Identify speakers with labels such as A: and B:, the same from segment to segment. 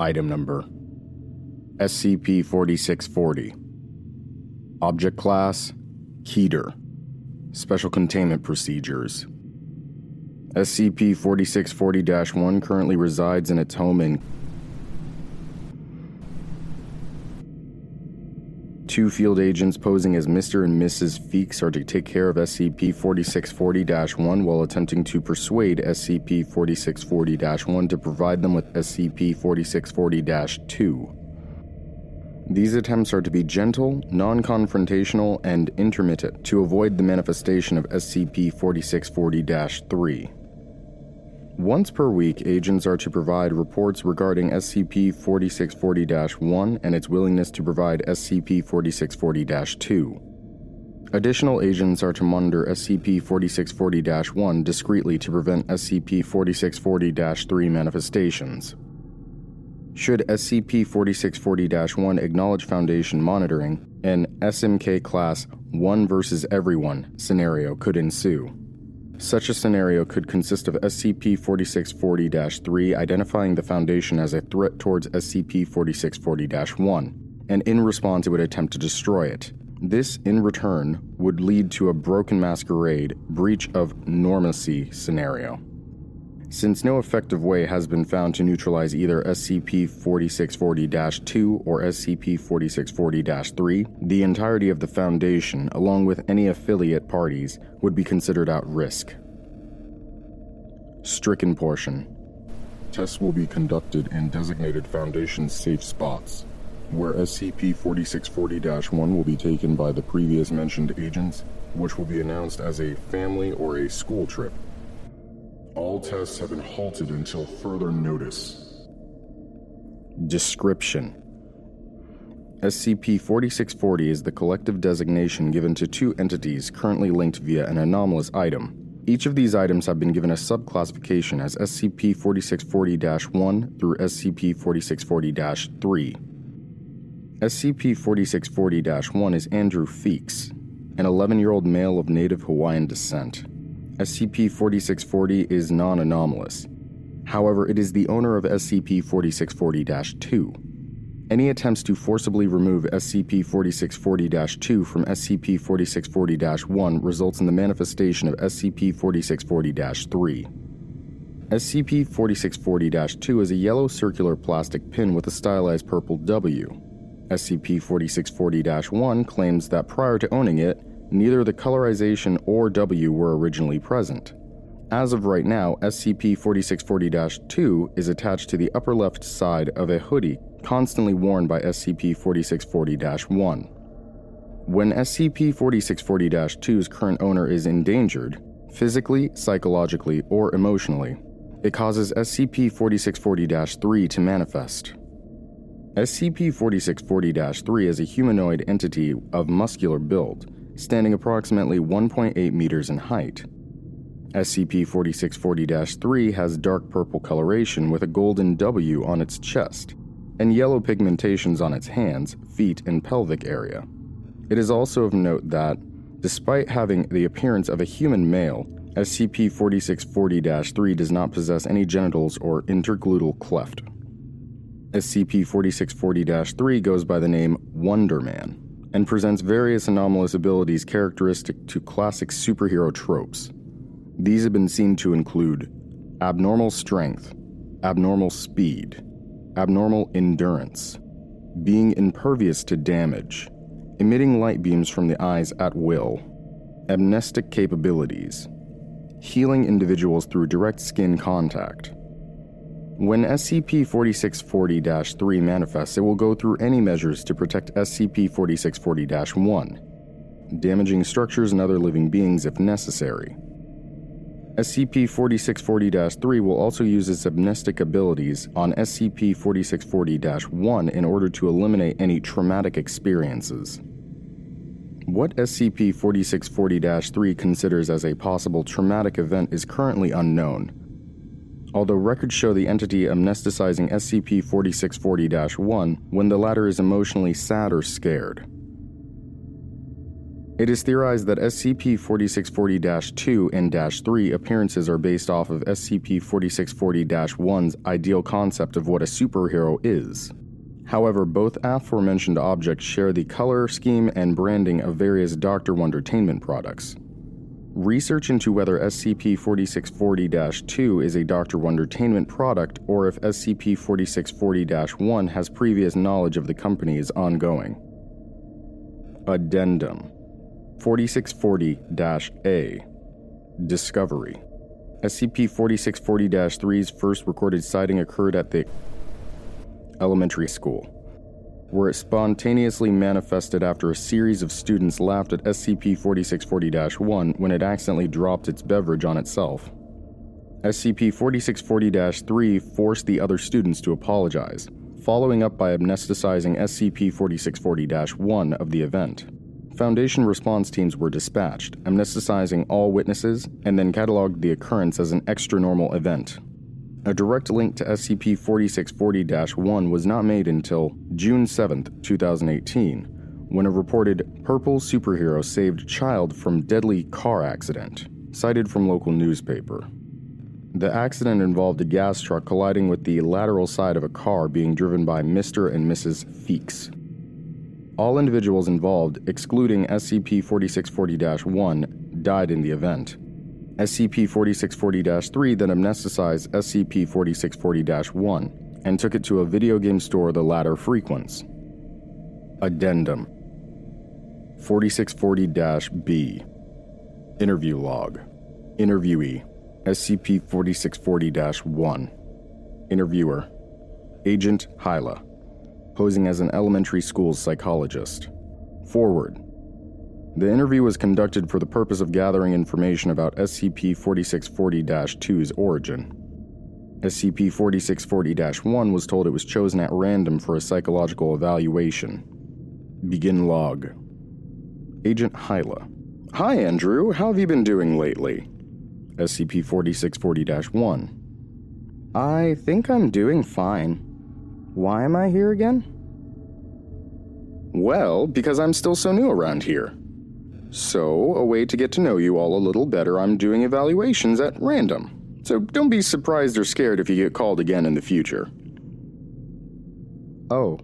A: Item Number SCP 4640 Object Class Keter Special Containment Procedures. SCP 4640 1 currently resides in its home in Two field agents posing as Mr. and Mrs. Feeks are to take care of SCP 4640 1 while attempting to persuade SCP 4640 1 to provide them with SCP 4640 2. These attempts are to be gentle, non confrontational, and intermittent to avoid the manifestation of SCP 4640 3. Once per week, agents are to provide reports regarding SCP 4640 1 and its willingness to provide SCP 4640 2. Additional agents are to monitor SCP 4640 1 discreetly to prevent SCP 4640 3 manifestations. Should SCP 4640 1 acknowledge Foundation monitoring, an SMK Class 1 versus Everyone scenario could ensue. Such a scenario could consist of SCP 4640 3 identifying the Foundation as a threat towards SCP 4640 1, and in response, it would attempt to destroy it. This, in return, would lead to a broken masquerade, breach of normacy scenario. Since no effective way has been found to neutralize either SCP 4640 2 or SCP 4640 3, the entirety of the Foundation, along with any affiliate parties, would be considered at risk. Stricken Portion
B: Tests will be conducted in designated Foundation safe spots, where SCP 4640 1 will be taken by the previous mentioned agents, which will be announced as a family or a school trip. All tests have been halted until further notice.
A: Description SCP 4640 is the collective designation given to two entities currently linked via an anomalous item. Each of these items have been given a subclassification as SCP 4640 1 through SCP 4640 3. SCP 4640 1 is Andrew Feeks, an 11 year old male of native Hawaiian descent. SCP 4640 is non anomalous. However, it is the owner of SCP 4640 2. Any attempts to forcibly remove SCP 4640 2 from SCP 4640 1 results in the manifestation of SCP 4640 3. SCP 4640 2 is a yellow circular plastic pin with a stylized purple W. SCP 4640 1 claims that prior to owning it, neither the colorization or W were originally present. As of right now, SCP 4640 2 is attached to the upper left side of a hoodie constantly worn by SCP 4640 1. When SCP 4640 2's current owner is endangered, physically, psychologically, or emotionally, it causes SCP 4640 3 to manifest. SCP 4640 3 is a humanoid entity of muscular build standing approximately 1.8 meters in height. SCP 4640 3 has dark purple coloration with a golden W on its chest, and yellow pigmentations on its hands, feet, and pelvic area. It is also of note that, despite having the appearance of a human male, SCP 4640 3 does not possess any genitals or intergluteal cleft. SCP 4640 3 goes by the name Wonder Man and presents various anomalous abilities characteristic to classic superhero tropes. These have been seen to include abnormal strength, abnormal speed, abnormal endurance, being impervious to damage, emitting light beams from the eyes at will, amnestic capabilities, healing individuals through direct skin contact, when SCP 4640 3 manifests, it will go through any measures to protect SCP 4640 1, damaging structures and other living beings if necessary. SCP 4640 3 will also use its amnestic abilities on SCP 4640 1 in order to eliminate any traumatic experiences. What SCP 4640 3 considers as a possible traumatic event is currently unknown although records show the entity amnesticizing SCP 4640 1 when the latter is emotionally sad or scared. It is theorized that SCP 4640 2 and 3 appearances are based off of SCP 4640 1's ideal concept of what a superhero is. However, both aforementioned objects share the color scheme and branding of various Dr. Wondertainment products. Research into whether SCP 4640 2 is a Dr. Wondertainment product or if SCP 4640 1 has previous knowledge of the company is ongoing. Addendum 4640 A Discovery SCP 4640 3's first recorded sighting occurred at the elementary school, where it spontaneously manifested after a series of students laughed at SCP 4640 1 when it accidentally dropped its beverage on itself. SCP 4640 3 forced the other students to apologize, following up by amnesticizing SCP 4640 1 of the event. Foundation response teams were dispatched, amnesticizing all witnesses, and then cataloged the occurrence as an extranormal event, a direct link to SCP 4640 1 was not made until June 7, 2018, when a reported purple superhero saved child from deadly car accident, cited from local newspaper. The accident involved a gas truck colliding with the lateral side of a car being driven by Mr. and Mrs. Feeks. All individuals involved, excluding SCP 4640 1, died in the event. SCP 4640 3 then amnesticized SCP 4640 1 and took it to a video game store the latter frequents. Addendum. 4640 B. Interview Log. Interviewee. SCP 4640 1 Interviewer. Agent Hyla. Posing as an elementary school psychologist. Forward the interview was conducted for the purpose of gathering information about SCP 4640 2's origin. SCP 4640 1 was told it was chosen at random for a psychological evaluation. Begin log. Agent Hyla. Hi, Andrew. How have you been doing lately? SCP 4640 1. I think I'm doing fine. Why am I here again? Well, because I'm still so new around here. So, a way to get to know you all a little better, I'm doing evaluations at random. So don't be surprised or scared if you get called again in the future. Oh,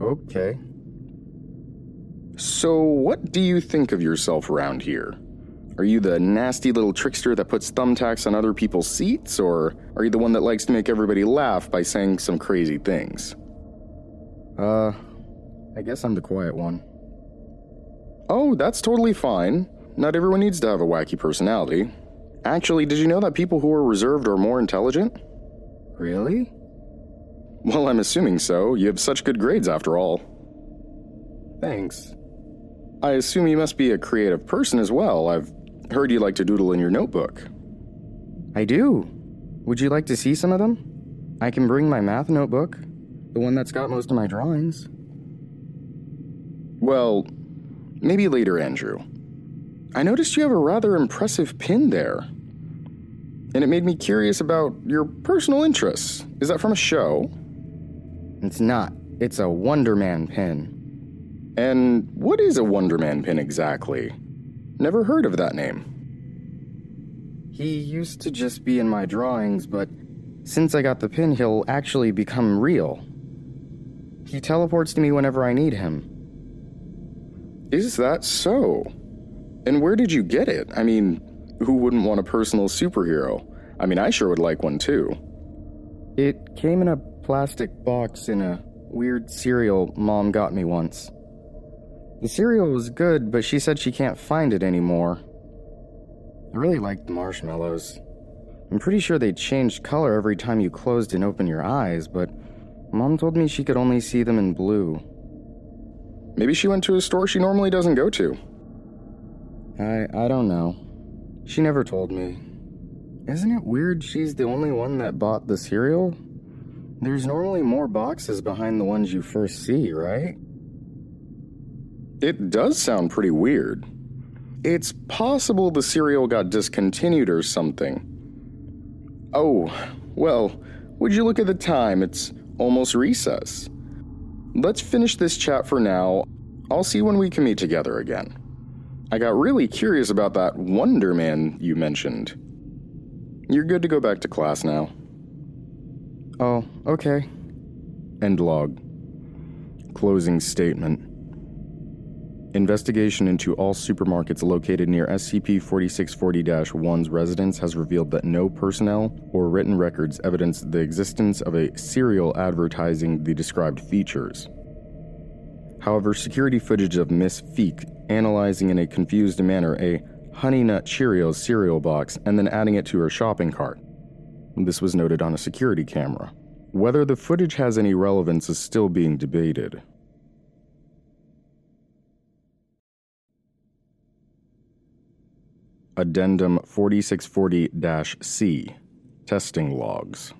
A: okay. So, what do you think of yourself around here? Are you the nasty little trickster that puts thumbtacks on other people's seats, or are you the one that likes to make everybody laugh by saying some crazy things? Uh, I guess I'm the quiet one. Oh, that's totally fine. Not everyone needs to have a wacky personality. Actually, did you know that people who are reserved are more intelligent? Really? Well, I'm assuming so. You have such good grades after all. Thanks. I assume you must be a creative person as well. I've heard you like to doodle in your notebook. I do. Would you like to see some of them? I can bring my math notebook, the one that's got most of my drawings. Well, Maybe later, Andrew. I noticed you have a rather impressive pin there. And it made me curious about your personal interests. Is that from a show? It's not. It's a Wonder Man pin. And what is a Wonder Man pin exactly? Never heard of that name. He used to just be in my drawings, but since I got the pin, he'll actually become real. He teleports to me whenever I need him. Is that so? And where did you get it? I mean, who wouldn't want a personal superhero? I mean, I sure would like one too. It came in a plastic box in a weird cereal mom got me once. The cereal was good, but she said she can't find it anymore. I really liked the marshmallows. I'm pretty sure they changed color every time you closed and opened your eyes, but mom told me she could only see them in blue. Maybe she went to a store she normally doesn't go to. I I don't know. She never told me. Isn't it weird she's the only one that bought the cereal? There's normally more boxes behind the ones you first see, right? It does sound pretty weird. It's possible the cereal got discontinued or something. Oh, well, would you look at the time? It's almost recess. Let's finish this chat for now. I'll see when we can meet together again. I got really curious about that Wonder Man you mentioned. You're good to go back to class now. Oh, okay. End log. Closing statement. Investigation into all supermarkets located near SCP 4640 1's residence has revealed that no personnel or written records evidence the existence of a cereal advertising the described features. However, security footage of Miss Feek analyzing in a confused manner a Honey Nut Cheerios cereal box and then adding it to her shopping cart. This was noted on a security camera. Whether the footage has any relevance is still being debated. Addendum 4640 C Testing Logs.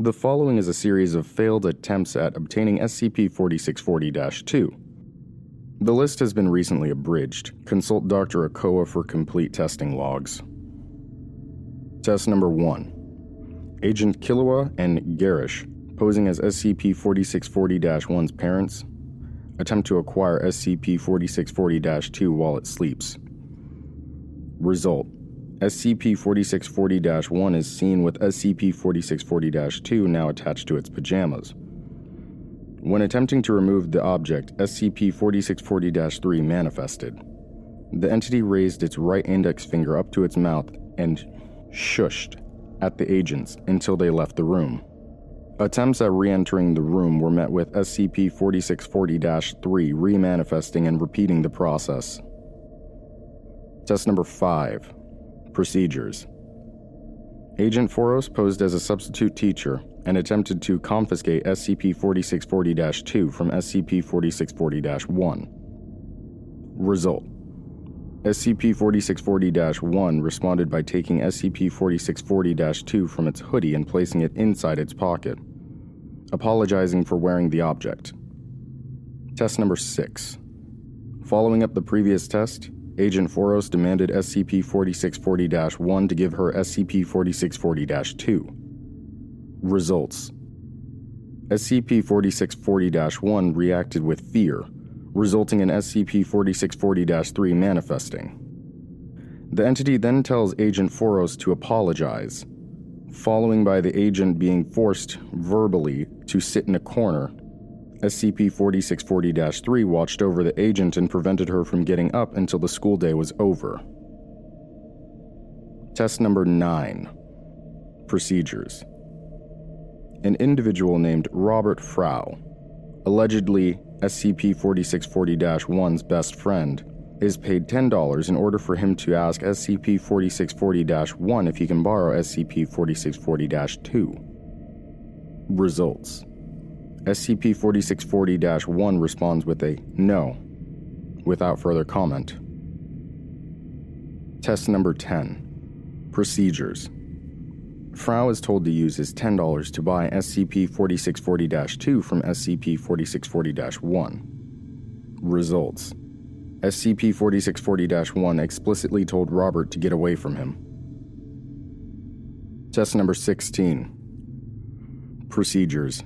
A: The following is a series of failed attempts at obtaining SCP 4640 2. The list has been recently abridged. Consult Dr. Okoa for complete testing logs. Test number 1 Agent Killua and Garish, posing as SCP 4640 1's parents, attempt to acquire SCP 4640 2 while it sleeps. Result SCP 4640 1 is seen with SCP 4640 2 now attached to its pajamas. When attempting to remove the object, SCP 4640 3 manifested. The entity raised its right index finger up to its mouth and shushed at the agents until they left the room. Attempts at re entering the room were met with SCP 4640 3 re manifesting and repeating the process. Test number 5 Procedures Agent Foros posed as a substitute teacher and attempted to confiscate SCP 4640 2 from SCP 4640 1. Result SCP 4640 1 responded by taking SCP 4640 2 from its hoodie and placing it inside its pocket, apologizing for wearing the object. Test number 6. Following up the previous test, Agent Foros demanded SCP 4640 1 to give her SCP 4640 2. Results SCP 4640 1 reacted with fear, resulting in SCP 4640 3 manifesting. The entity then tells Agent Foros to apologize, following by the agent being forced verbally to sit in a corner SCP 4640 3 watched over the agent and prevented her from getting up until the school day was over. Test number 9 Procedures An individual named Robert Frau, allegedly SCP 4640 1's best friend, is paid $10 in order for him to ask SCP 4640 1 if he can borrow SCP 4640 2. Results SCP 4640 1 responds with a no, without further comment. Test number 10 Procedures Frau is told to use his $10 to buy SCP 4640 2 from SCP 4640 1. Results SCP 4640 1 explicitly told Robert to get away from him. Test number 16 Procedures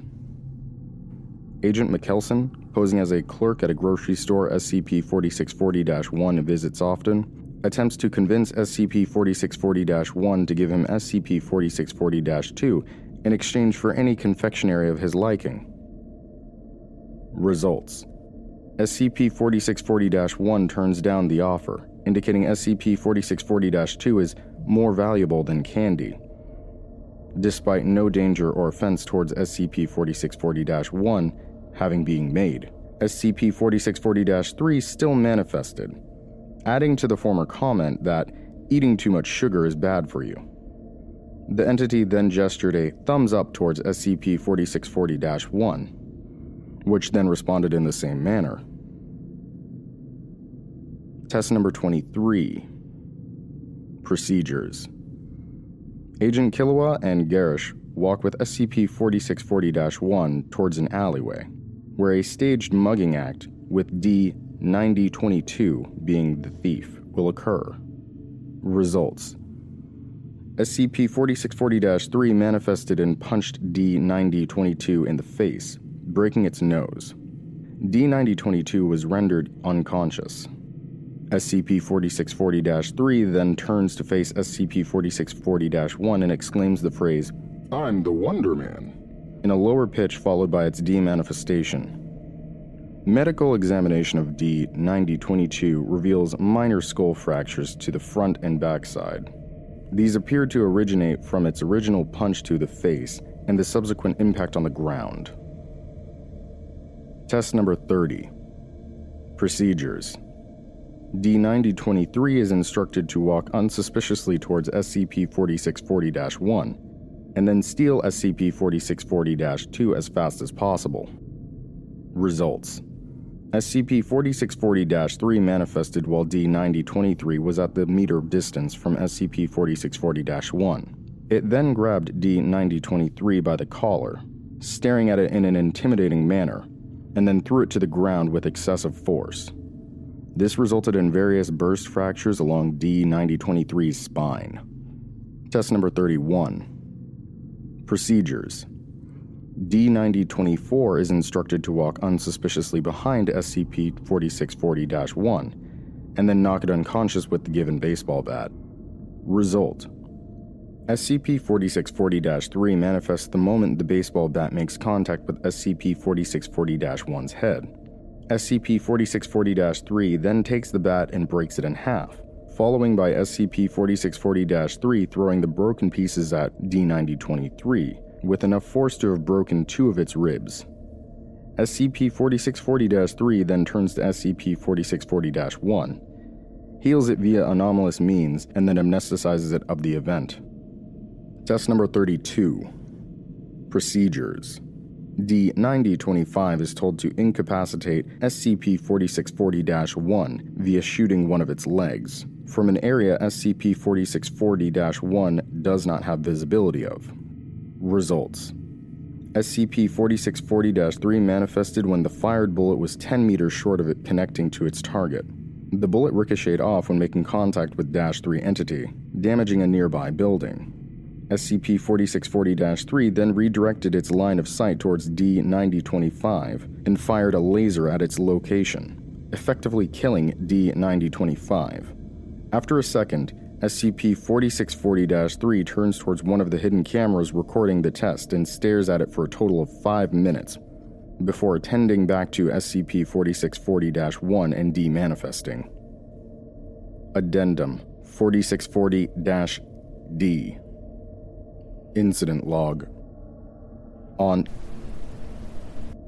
A: Agent McKelson, posing as a clerk at a grocery store SCP 4640 1 visits often, attempts to convince SCP 4640 1 to give him SCP 4640 2 in exchange for any confectionery of his liking. Results SCP 4640 1 turns down the offer, indicating SCP 4640 2 is more valuable than candy. Despite no danger or offense towards SCP 4640 1, having been made. SCP 4640 3 still manifested, adding to the former comment that eating too much sugar is bad for you. The entity then gestured a thumbs up towards SCP 4640 1, which then responded in the same manner. Test number 23 Procedures Agent Killua and Garish walk with SCP 4640 1 towards an alleyway where a staged mugging act, with D 9022 being the thief, will occur. Results SCP 4640 3 manifested and punched D 9022 in the face, breaking its nose. D 9022 was rendered unconscious. SCP 4640 3 then turns to face SCP 4640 1 and exclaims the phrase,
B: I'm the Wonder Man,
A: in a lower pitch followed by its D demanifestation. Medical examination of D 9022 reveals minor skull fractures to the front and back side. These appear to originate from its original punch to the face and the subsequent impact on the ground. Test number 30 Procedures D9023 is instructed to walk unsuspiciously towards SCP 4640 1 and then steal SCP 4640 2 as fast as possible. Results SCP 4640 3 manifested while D 9023 was at the meter distance from SCP 4640 1. It then grabbed D 9023 by the collar, staring at it in an intimidating manner, and then threw it to the ground with excessive force. This resulted in various burst fractures along D 9023's spine. Test number 31 Procedures D9024 is instructed to walk unsuspiciously behind SCP 4640 1 and then knock it unconscious with the given baseball bat. Result SCP 4640 3 manifests the moment the baseball bat makes contact with SCP 4640 1's head. SCP 4640 3 then takes the bat and breaks it in half, following by SCP 4640 3 throwing the broken pieces at D9023 with enough force to have broken two of its ribs. SCP 4640 3 then turns to SCP 4640 1, heals it via anomalous means, and then amnesticizes it of the event. Test number 32 Procedures D 9025 is told to incapacitate SCP 4640 1 via shooting one of its legs from an area SCP 4640 1 does not have visibility of. Results SCP 4640 3 manifested when the fired bullet was 10 meters short of it connecting to its target. The bullet ricocheted off when making contact with Dash 3 entity, damaging a nearby building. SCP 4640 3 then redirected its line of sight towards D 9025 and fired a laser at its location, effectively killing D 9025. After a second, SCP 4640 3 turns towards one of the hidden cameras recording the test and stares at it for a total of five minutes before attending back to SCP 4640 1 and demanifesting. Addendum 4640 D Incident Log On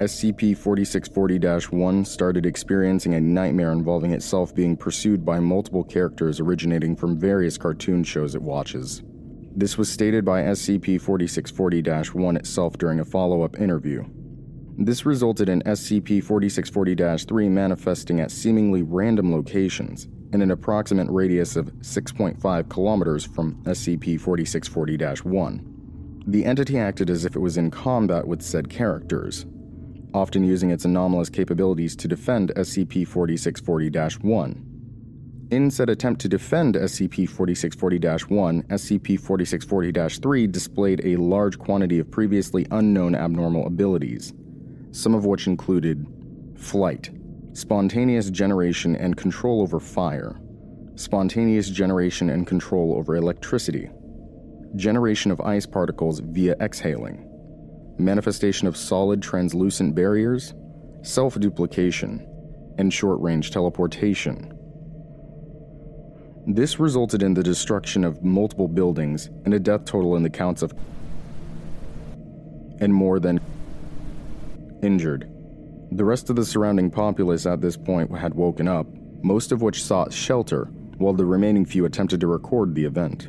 A: SCP 4640 1 started experiencing a nightmare involving itself being pursued by multiple characters originating from various cartoon shows it watches. This was stated by SCP 4640 1 itself during a follow up interview. This resulted in SCP 4640 3 manifesting at seemingly random locations in an approximate radius of 6.5 kilometers from SCP 4640 1. The entity acted as if it was in combat with said characters, often using its anomalous capabilities to defend SCP 4640 1. In said attempt to defend SCP 4640 1, SCP 4640 3 displayed a large quantity of previously unknown abnormal abilities, some of which included flight, spontaneous generation and control over fire, spontaneous generation and control over electricity, generation of ice particles via exhaling manifestation of solid translucent barriers, self duplication, and short range teleportation. This resulted in the destruction of multiple buildings and a death total in the counts of and more than injured. The rest of the surrounding populace at this point had woken up, most of which sought shelter, while the remaining few attempted to record the event.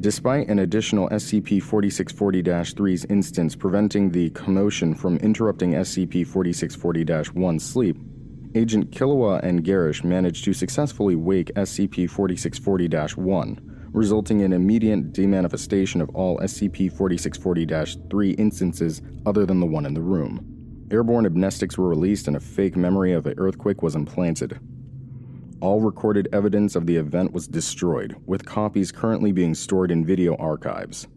A: Despite an additional SCP 4640 3's instance preventing the commotion from interrupting SCP 4640 1's sleep, Agent Killua and Garrish managed to successfully wake SCP 4640 1, resulting in immediate demanifestation of all SCP 4640 3 instances other than the one in the room. Airborne amnestics were released and a fake memory of the earthquake was implanted. All recorded evidence of the event was destroyed, with copies currently being stored in video archives.